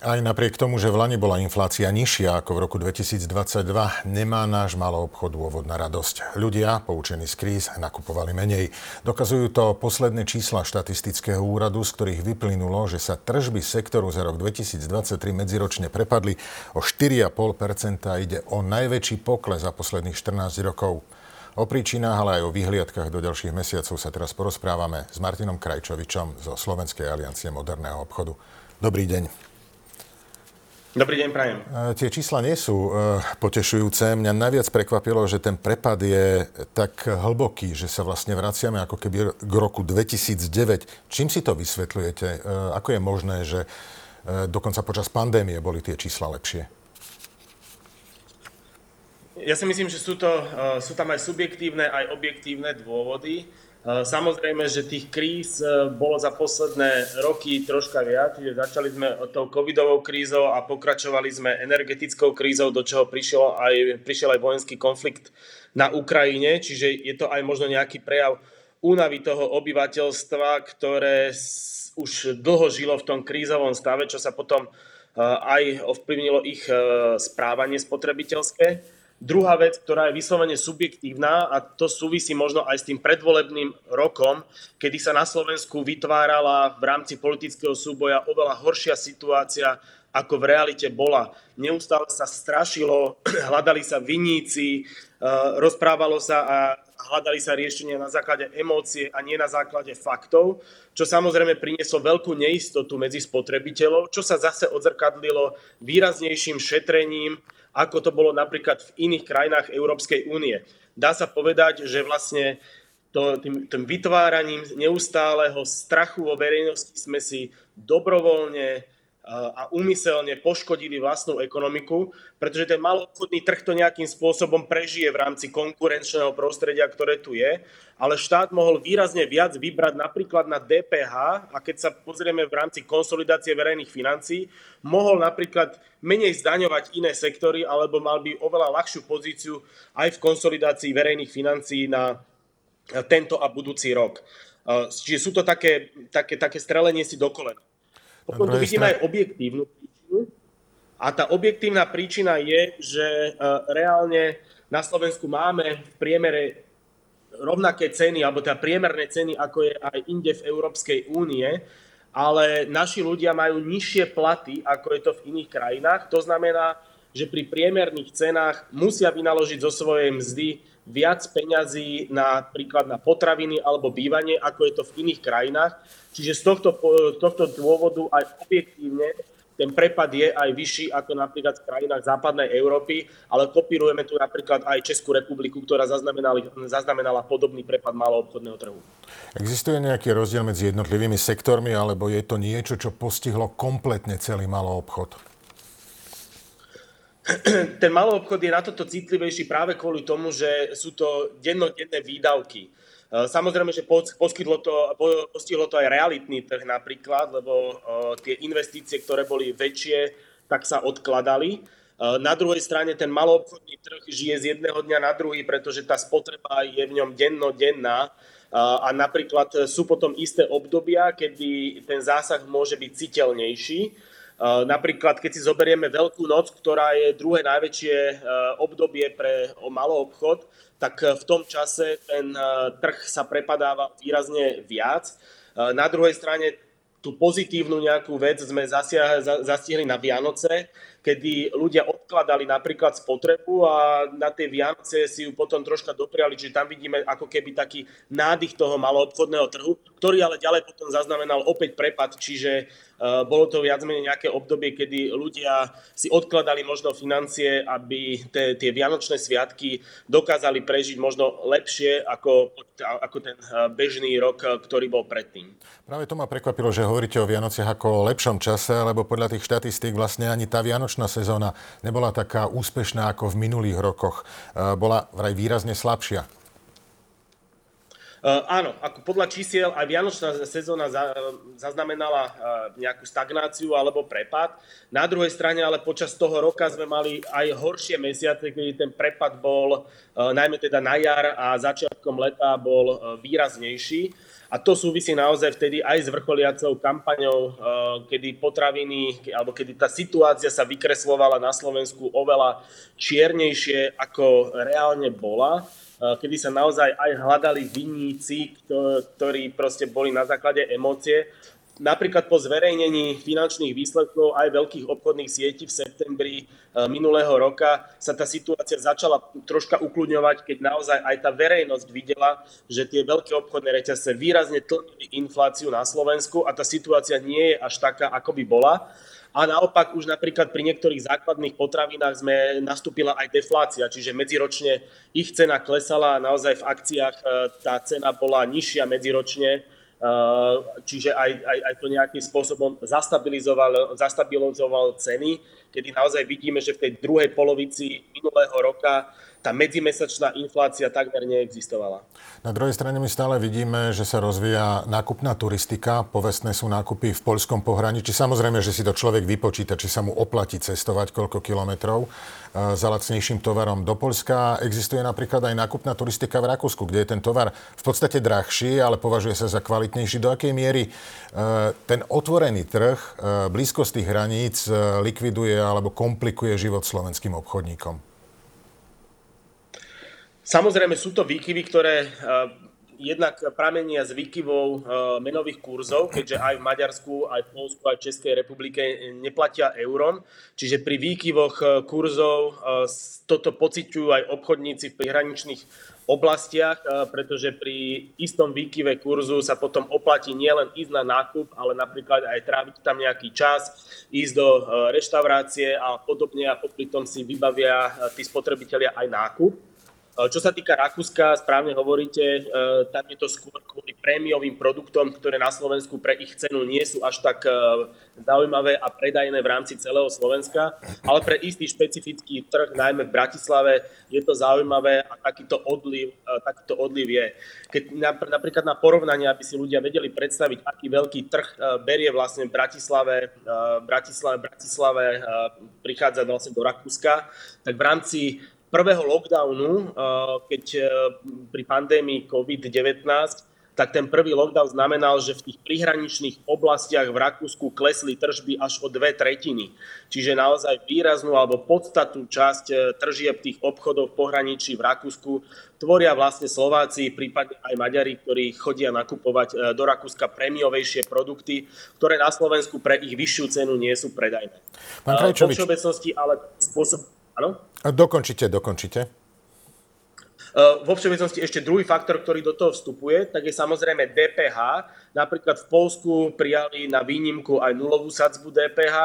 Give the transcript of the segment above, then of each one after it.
Aj napriek tomu, že v Lani bola inflácia nižšia ako v roku 2022, nemá náš malý obchod dôvod na radosť. Ľudia, poučení z kríz, nakupovali menej. Dokazujú to posledné čísla štatistického úradu, z ktorých vyplynulo, že sa tržby sektoru za rok 2023 medziročne prepadli o 4,5%. Ide o najväčší pokles za posledných 14 rokov. O príčinách, ale aj o vyhliadkach do ďalších mesiacov sa teraz porozprávame s Martinom Krajčovičom zo Slovenskej aliancie moderného obchodu. Dobrý deň. Dobrý deň, prajem. E, tie čísla nie sú e, potešujúce. Mňa najviac prekvapilo, že ten prepad je tak hlboký, že sa vlastne vraciame ako keby k roku 2009. Čím si to vysvetľujete? E, ako je možné, že dokonca počas pandémie boli tie čísla lepšie? Ja si myslím, že sú, to, sú tam aj subjektívne, aj objektívne dôvody. E, samozrejme, že tých kríz e, bolo za posledné roky troška viac, začali sme tou covidovou krízou a pokračovali sme energetickou krízou, do čoho prišiel aj, prišiel aj vojenský konflikt na Ukrajine, čiže je to aj možno nejaký prejav únavy toho obyvateľstva, ktoré už dlho žilo v tom krízovom stave, čo sa potom e, aj ovplyvnilo ich správanie spotrebiteľské. Druhá vec, ktorá je vyslovene subjektívna a to súvisí možno aj s tým predvolebným rokom, kedy sa na Slovensku vytvárala v rámci politického súboja oveľa horšia situácia, ako v realite bola. Neustále sa strašilo, hľadali sa viníci, eh, rozprávalo sa a hľadali sa riešenia na základe emócie a nie na základe faktov, čo samozrejme prinieslo veľkú neistotu medzi spotrebiteľov, čo sa zase odzrkadlilo výraznejším šetrením, ako to bolo napríklad v iných krajinách Európskej únie. Dá sa povedať, že vlastne to, tým, tým vytváraním neustáleho strachu vo verejnosti sme si dobrovoľne a úmyselne poškodili vlastnú ekonomiku, pretože ten maloobchodný trh to nejakým spôsobom prežije v rámci konkurenčného prostredia, ktoré tu je, ale štát mohol výrazne viac vybrať napríklad na DPH a keď sa pozrieme v rámci konsolidácie verejných financií, mohol napríklad menej zdaňovať iné sektory alebo mal by oveľa ľahšiu pozíciu aj v konsolidácii verejných financií na tento a budúci rok. Čiže sú to také, také, také strelenie si do kolena. Potom tu vidíme aj objektívnu príčinu. A tá objektívna príčina je, že e, reálne na Slovensku máme v priemere rovnaké ceny, alebo teda priemerné ceny, ako je aj inde v Európskej únie, ale naši ľudia majú nižšie platy, ako je to v iných krajinách. To znamená, že pri priemerných cenách musia vynaložiť zo svojej mzdy viac peňazí napríklad na potraviny alebo bývanie, ako je to v iných krajinách. Čiže z tohto, tohto dôvodu aj objektívne ten prepad je aj vyšší ako napríklad v krajinách západnej Európy, ale kopírujeme tu napríklad aj Českú republiku, ktorá zaznamenala podobný prepad maloobchodného trhu. Existuje nejaký rozdiel medzi jednotlivými sektormi, alebo je to niečo, čo postihlo kompletne celý maloobchod? ten malý obchod je na toto citlivejší práve kvôli tomu, že sú to dennodenné výdavky. E, samozrejme, že postihlo to, postihlo to aj realitný trh napríklad, lebo e, tie investície, ktoré boli väčšie, tak sa odkladali. E, na druhej strane ten maloobchodný trh žije z jedného dňa na druhý, pretože tá spotreba je v ňom dennodenná a napríklad sú potom isté obdobia, kedy ten zásah môže byť citeľnejší Napríklad, keď si zoberieme Veľkú noc, ktorá je druhé najväčšie e, obdobie pre malý obchod, tak e, v tom čase ten trh sa prepadáva výrazne viac. Na druhej strane tú pozitívnu nejakú vec sme zastihli na Vianoce, kedy ľudia odkladali napríklad spotrebu a na tie Vianoce si ju potom troška dopriali, čiže tam vidíme ako keby taký nádych toho maloobchodného trhu, ktorý ale ďalej potom zaznamenal opäť prepad, čiže Eh, bolo to viac menej nejaké obdobie, kedy ľudia si odkladali možno financie, aby tie, tie vianočné sviatky dokázali prežiť možno lepšie ako, ako ten eh, bežný rok, ktorý bol predtým. Práve to ma prekvapilo, že hovoríte o Vianociach ako lepšom čase, lebo podľa tých štatistík vlastne ani tá vianočná sezóna nebola taká úspešná ako v minulých rokoch. Bola vraj výrazne slabšia. Uh, áno, ako podľa čísiel aj Vianočná sezóna za, zaznamenala uh, nejakú stagnáciu alebo prepad. Na druhej strane ale počas toho roka sme mali aj horšie mesiace, kedy ten prepad bol uh, najmä teda na jar a začiatkom leta bol výraznejší. A to súvisí naozaj vtedy aj s vrcholiacou kampaňou, kedy potraviny, alebo kedy tá situácia sa vykreslovala na Slovensku oveľa čiernejšie, ako reálne bola kedy sa naozaj aj hľadali vinníci, ktorí proste boli na základe emócie. Napríklad po zverejnení finančných výsledkov aj veľkých obchodných sietí v septembri minulého roka sa tá situácia začala troška ukludňovať, keď naozaj aj tá verejnosť videla, že tie veľké obchodné reťazce výrazne tlmili infláciu na Slovensku a tá situácia nie je až taká, ako by bola. A naopak už napríklad pri niektorých základných potravinách sme nastúpila aj deflácia, čiže medziročne ich cena klesala a naozaj v akciách e, tá cena bola nižšia medziročne, čiže aj, aj, aj to nejakým spôsobom zastabilizoval, zastabilizoval ceny, kedy naozaj vidíme, že v tej druhej polovici minulého roka tá medzimesačná inflácia takmer neexistovala. Na druhej strane my stále vidíme, že sa rozvíja nákupná turistika. Povestné sú nákupy v poľskom pohraničí. Samozrejme, že si to človek vypočíta, či sa mu oplatí cestovať koľko kilometrov e, za lacnejším tovarom do Polska. Existuje napríklad aj nákupná turistika v Rakúsku, kde je ten tovar v podstate drahší, ale považuje sa za kvalitnejší. Do akej miery e, ten otvorený trh, e, blízkosť tých hraníc likviduje alebo komplikuje život slovenským obchodníkom? Samozrejme sú to výkyvy, ktoré eh, jednak pramenia z výkyvov eh, menových kurzov, keďže aj v Maďarsku, aj v Polsku, aj v Českej republike neplatia euron. Čiže pri výkyvoch eh, kurzov toto pociťujú aj obchodníci v prihraničných oblastiach, pretože pri istom výkyve kurzu sa potom oplatí nielen ísť na nákup, ale napríklad aj tráviť tam nejaký čas, ísť do reštaurácie a podobne a popri tom si vybavia tí spotrebitelia aj nákup. Eh, čo sa týka Rakúska, správne hovoríte, eh, tam je to skôr kvôli prémiovým produktom, ktoré na Slovensku pre ich cenu nie sú až tak eh, zaujímavé a predajné v rámci celého Slovenska, ale pre istý špecifický trh, najmä v Bratislave, je to zaujímavé a takýto odliv, takýto odliv je. Keď napríklad na porovnanie, aby si ľudia vedeli predstaviť, aký veľký trh berie vlastne v Bratislave, Bratislave, Bratislave prichádza vlastne do Rakúska, tak v rámci prvého lockdownu, eh, keď eh, pri pandémii COVID-19, tak ten prvý lockdown znamenal, že v tých prihraničných oblastiach v Rakúsku klesli tržby až o dve tretiny. Čiže naozaj výraznú alebo podstatnú časť eh, tržieb tých obchodov v pohraničí v Rakúsku tvoria vlastne Slováci, prípadne aj Maďari, ktorí chodia nakupovať do Rakúska prémiovejšie produkty, ktoré na Slovensku pre ich vyššiu cenu nie sú predajné. Pán Krajčovič. Vo všeobecnosti ale spôsob Áno? Dokončite, dokončite. Vo všeobecnosti ešte druhý faktor, ktorý do toho vstupuje, tak je samozrejme DPH. Napríklad v Polsku prijali na výnimku aj nulovú sadzbu DPH.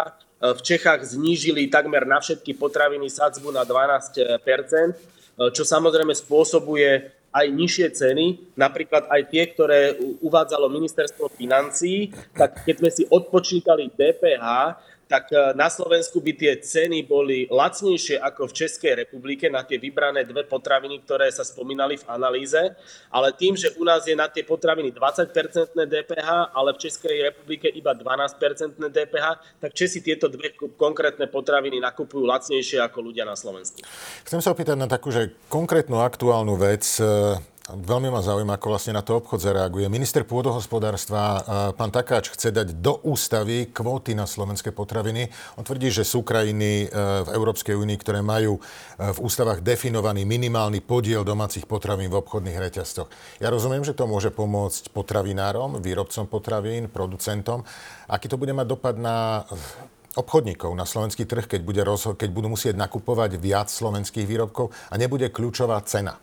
V Čechách znížili takmer na všetky potraviny sadzbu na 12% čo samozrejme spôsobuje aj nižšie ceny, napríklad aj tie, ktoré uvádzalo ministerstvo financí, tak keď sme si odpočítali DPH, tak e, na Slovensku by tie ceny boli lacnejšie ako v Českej republike na tie vybrané dve potraviny, ktoré sa spomínali v analýze, ale tým, že u nás je na tie potraviny 20% DPH, ale v Českej republike iba 12% DPH, tak Česi tieto dve konkrétne potraviny nakupujú lacnejšie ako ľudia na Slovensku. Chcem sa opýtať na takú, že konkrétnu aktuálnu vec. Veľmi ma zaujíma, ako vlastne na to obchod zareaguje. Minister pôdohospodárstva, e, pán Takáč, chce dať do ústavy kvóty na slovenské potraviny. On tvrdí, že sú krajiny e, v Európskej únii, ktoré majú e, v ústavách definovaný minimálny podiel domácich potravín v obchodných reťazcoch. Ja rozumiem, že to môže pomôcť potravinárom, výrobcom potravín, producentom. Aký to bude mať dopad na obchodníkov na slovenský trh, keď, bude rozho- keď budú musieť nakupovať viac slovenských výrobkov a nebude kľúčová cena?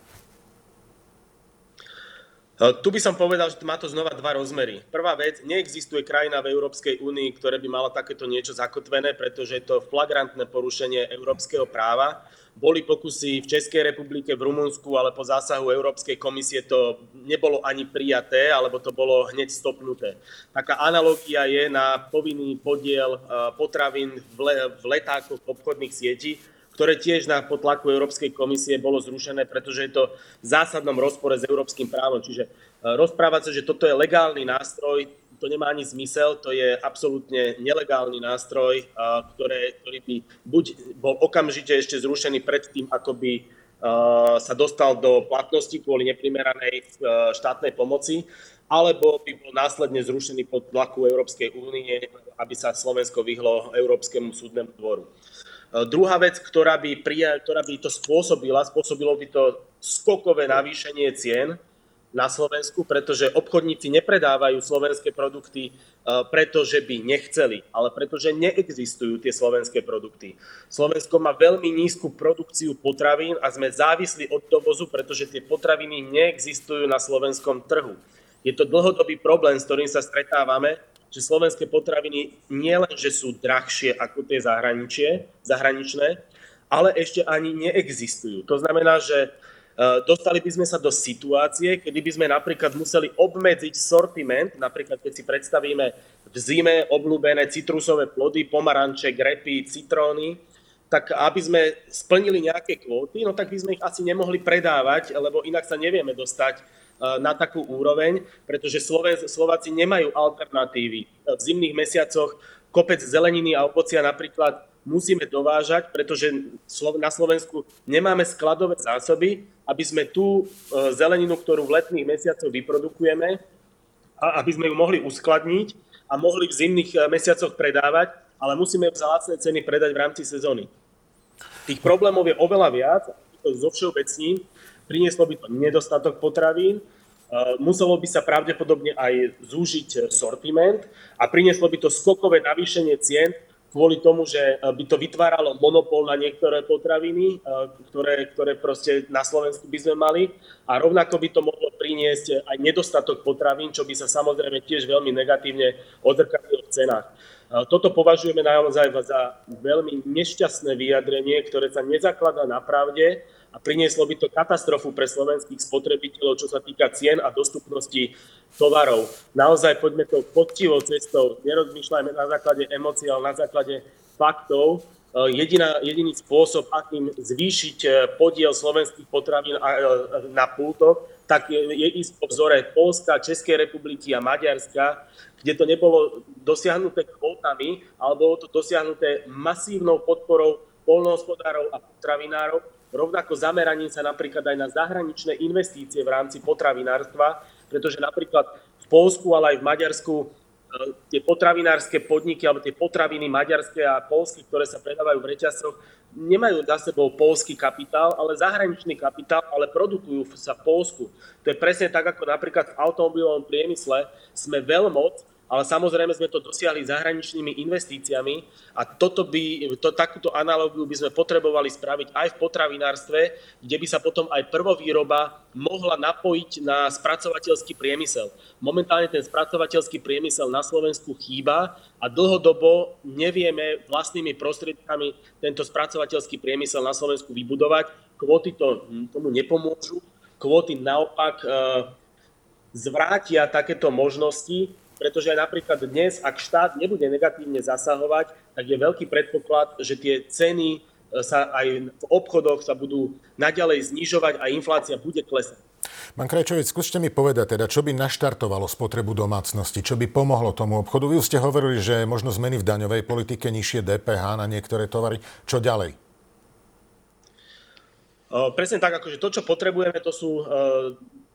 E, tu by som povedal, že má to znova dva rozmery. Prvá vec, neexistuje krajina v Európskej únii, ktoré by mala takéto niečo zakotvené, pretože je to flagrantné porušenie európskeho práva. Boli pokusy v Českej republike, v Rumunsku, ale po zásahu Európskej komisie to nebolo ani prijaté, alebo to bolo hneď stopnuté. Taká analogia je na povinný podiel e, potravín v letákoch obchodných sietí, ktoré tiež na potlaku Európskej komisie bolo zrušené, pretože je to v zásadnom rozpore s európskym právom. Čiže rozprávať sa, že toto je legálny nástroj, to nemá ani zmysel, to je absolútne nelegálny nástroj, ktoré, ktorý by buď bol okamžite ešte zrušený pred tým, ako by sa dostal do platnosti kvôli neprimeranej štátnej pomoci, alebo by bol následne zrušený pod tlaku Európskej únie, aby sa Slovensko vyhlo Európskemu súdnemu dvoru. Druhá vec, ktorá by, prija, ktorá by to spôsobila, spôsobilo by to skokové navýšenie cien, na Slovensku, pretože obchodníci nepredávajú slovenské produkty, e, pretože by nechceli, ale pretože neexistujú tie slovenské produkty. Slovensko má veľmi nízku produkciu potravín a sme závislí od dovozu, pretože tie potraviny neexistujú na slovenskom trhu. Je to dlhodobý problém, s ktorým sa stretávame, že slovenské potraviny nielen, že sú drahšie ako tie zahraničie, zahraničné, ale ešte ani neexistujú. To znamená, že Eh, dostali by sme sa do situácie, kedy by sme napríklad museli obmedziť sortiment, napríklad keď si predstavíme v zime obľúbené citrusové plody, pomaranče, grepy, citróny, tak aby sme splnili nejaké kvóty, no tak by sme ich asi nemohli predávať, lebo inak sa nevieme dostať na takú úroveň, pretože Slováci nemajú alternatívy. V zimných mesiacoch kopec zeleniny a ovocia napríklad musíme dovážať, pretože na Slovensku nemáme skladové zásoby, aby sme tú e, zeleninu, ktorú v letných mesiacoch vyprodukujeme, aby sme ju mohli uskladniť a mohli v zimných e, mesiacoch predávať, ale musíme ju za lacné ceny predať v rámci sezóny. Tých problémov je oveľa viac, zo všeobecním, prinieslo by to nedostatok potravín, e, muselo by sa pravdepodobne aj zúžiť sortiment a prinieslo by to skokové navýšenie cien, kvôli tomu, že e, by to vytváralo monopol na niektoré potraviny, e, ktoré, ktoré proste na Slovensku by sme mali a rovnako by to mohlo priniesť aj nedostatok potravín, čo by sa samozrejme tiež veľmi negatívne odzrkadlilo v cenách. Toto považujeme naozaj za veľmi nešťastné vyjadrenie, ktoré sa nezakladá na pravde a prinieslo by to katastrofu pre slovenských spotrebiteľov, čo sa týka cien a dostupnosti tovarov. Naozaj poďme to poctivou cestou, nerozmýšľajme na základe emócií, ale na základe faktov. E, jediná, jediný spôsob, akým zvýšiť e, podiel slovenských potravín e, na pultoch, tak je, je ísť po vzore Polska, Českej republiky a Maďarska, kde to nebolo dosiahnuté kvótami, ale bolo to dosiahnuté masívnou podporou polnohospodárov a potravinárov, rovnako zameraním sa napríklad aj na zahraničné investície v rámci potravinárstva, pretože napríklad v Polsku, ale aj v Maďarsku e, tie potravinárske podniky alebo tie potraviny maďarské a polské, ktoré sa predávajú v reťazcoch, nemajú za sebou polský kapitál, ale zahraničný kapitál, ale produkujú sa v Polsku. To je presne tak, ako napríklad v automobilovom priemysle sme veľmoc, ale samozrejme sme to dosiahli zahraničnými investíciami a toto by, to, takúto analógiu by sme potrebovali spraviť aj v potravinárstve, kde by sa potom aj prvovýroba mohla napojiť na spracovateľský priemysel. Momentálne ten spracovateľský priemysel na Slovensku chýba a dlhodobo nevieme vlastnými prostriedkami tento spracovateľský priemysel na Slovensku vybudovať. Kvóty to, tomu nepomôžu. Kvóty naopak e, zvrátia takéto možnosti pretože aj napríklad dnes, ak štát nebude negatívne zasahovať, tak je veľký predpoklad, že tie ceny e, sa aj v obchodoch sa budú naďalej znižovať a inflácia bude klesať. Pán Krajčovic, skúste mi povedať teda, čo by naštartovalo spotrebu domácnosti, čo by pomohlo tomu obchodu. Vy ste hovorili, že možno zmeny v daňovej politike, nižšie DPH na niektoré tovary. Čo ďalej? Presne tak, akože to, čo potrebujeme, to sú e,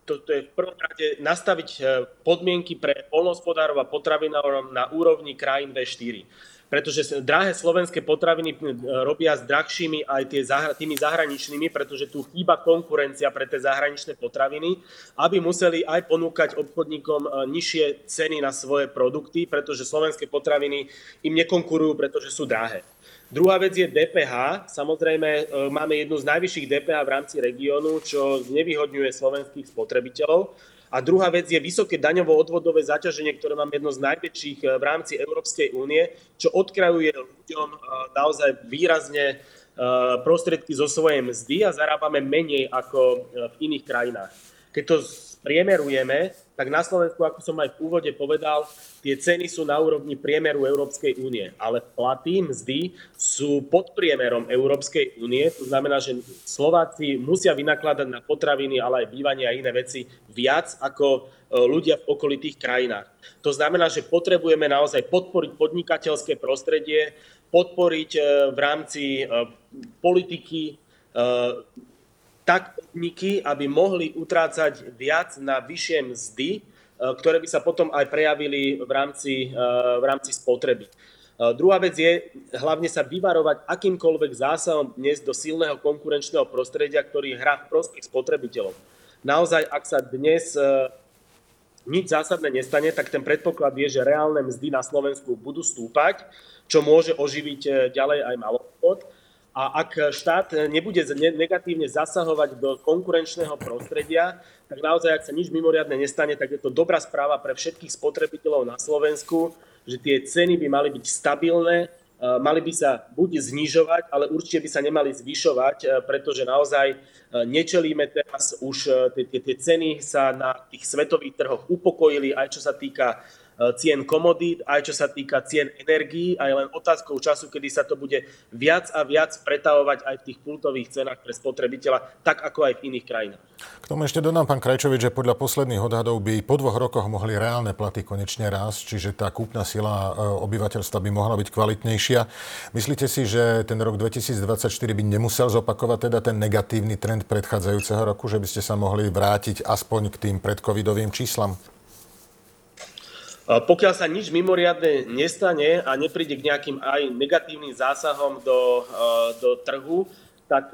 to, to je v prvom rade nastaviť e, podmienky pre polnohospodárov a potravinárov na úrovni krajín V4 pretože drahé slovenské potraviny e, robia s drahšími aj tie, tými zahraničnými, pretože tu chýba konkurencia pre tie zahraničné potraviny, aby museli aj ponúkať obchodníkom e, nižšie ceny na svoje produkty, pretože slovenské potraviny im nekonkurujú, pretože sú drahé. Druhá vec je DPH. Samozrejme, e, máme jednu z najvyšších DPH v rámci regiónu, čo znevýhodňuje slovenských spotrebiteľov. A druhá vec je vysoké daňovo-odvodové zaťaženie, ktoré máme jedno z najväčších e, v rámci Európskej únie, čo odkrajuje ľuďom e, naozaj výrazne prostriedky zo svojej mzdy a zarábame menej ako v iných krajinách. Keď to spriemerujeme, tak na Slovensku, ako som aj v úvode povedal, tie ceny sú na úrovni priemeru Európskej únie, ale platy, mzdy sú pod priemerom Európskej únie. To znamená, že Slováci musia vynakladať na potraviny, ale aj bývanie a iné veci viac ako e, ľudia v okolitých krajinách. To znamená, že potrebujeme naozaj podporiť podnikateľské prostredie, podporiť e, v rámci e, politiky tak podniky, aby mohli utrácať viac na vyššie mzdy, e, ktoré by sa potom aj prejavili v rámci, e, v rámci spotreby. E, druhá vec je hlavne sa vyvarovať akýmkoľvek zásahom dnes do silného konkurenčného prostredia, ktorý hrá v prospech spotrebiteľov. Naozaj, ak sa dnes nič zásadné nestane, tak ten predpoklad je, že reálne mzdy na Slovensku budú stúpať, čo môže oživiť ďalej aj malobchod a ak štát nebude negatívne zasahovať do konkurenčného prostredia, tak naozaj, ak sa nič mimoriadne nestane, tak je to dobrá správa pre všetkých spotrebiteľov na Slovensku, že tie ceny by mali byť stabilné, e, mali by sa buď znižovať, ale určite by sa nemali zvyšovať, e, pretože naozaj e, nečelíme teraz už, tie, tie ceny sa na tých svetových trhoch upokojili, aj čo sa týka cien komodít, aj čo sa týka cien energií, aj len otázkou času, kedy sa to bude viac a viac pretavovať aj v tých pultových cenách pre spotrebiteľa, tak ako aj v iných krajinách. K tomu ešte dodám, pán Krajčovič, že podľa posledných odhadov by po dvoch rokoch mohli reálne platy konečne rásť, čiže tá kúpna sila eh, obyvateľstva by mohla byť kvalitnejšia. Myslíte si, že ten rok 2024 by nemusel zopakovať teda ten negatívny trend predchádzajúceho roku, že by ste sa mohli vrátiť aspoň k tým predcovidovým číslam? Pokiaľ sa nič mimoriadne nestane a nepríde k nejakým aj negatívnym zásahom do, do trhu, tak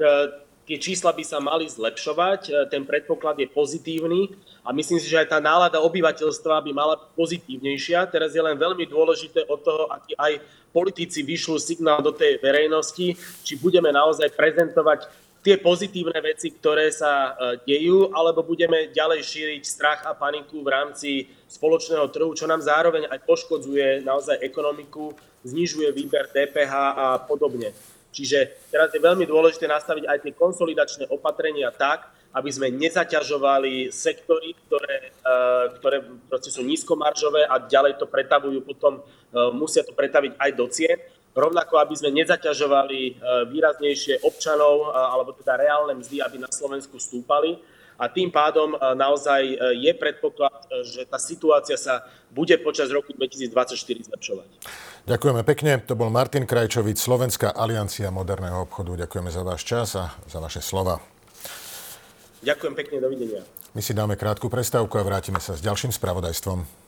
tie čísla by sa mali zlepšovať, ten predpoklad je pozitívny a myslím si, že aj tá nálada obyvateľstva by mala byť pozitívnejšia. Teraz je len veľmi dôležité od toho, aký aj politici vyšľú signál do tej verejnosti, či budeme naozaj prezentovať tie pozitívne veci, ktoré sa e, dejú, alebo budeme ďalej šíriť strach a paniku v rámci spoločného trhu, čo nám zároveň aj poškodzuje naozaj ekonomiku, znižuje výber DPH a podobne. Čiže teraz je veľmi dôležité nastaviť aj tie konsolidačné opatrenia tak, aby sme nezaťažovali sektory, ktoré, e, ktoré sú nízkomaržové a ďalej to pretavujú, potom e, musia to pretaviť aj do cien rovnako aby sme nezaťažovali e, výraznejšie občanov, e, alebo teda reálne mzdy, aby na Slovensku stúpali. A tým pádom e, naozaj je predpoklad, že tá situácia sa bude počas roku 2024 zlepšovať. Ďakujeme pekne. To bol Martin Krajčovič, Slovenská aliancia moderného obchodu. Ďakujeme za váš čas a za vaše slova. Ďakujem pekne, dovidenia. My si dáme krátku prestávku a vrátime sa s ďalším spravodajstvom.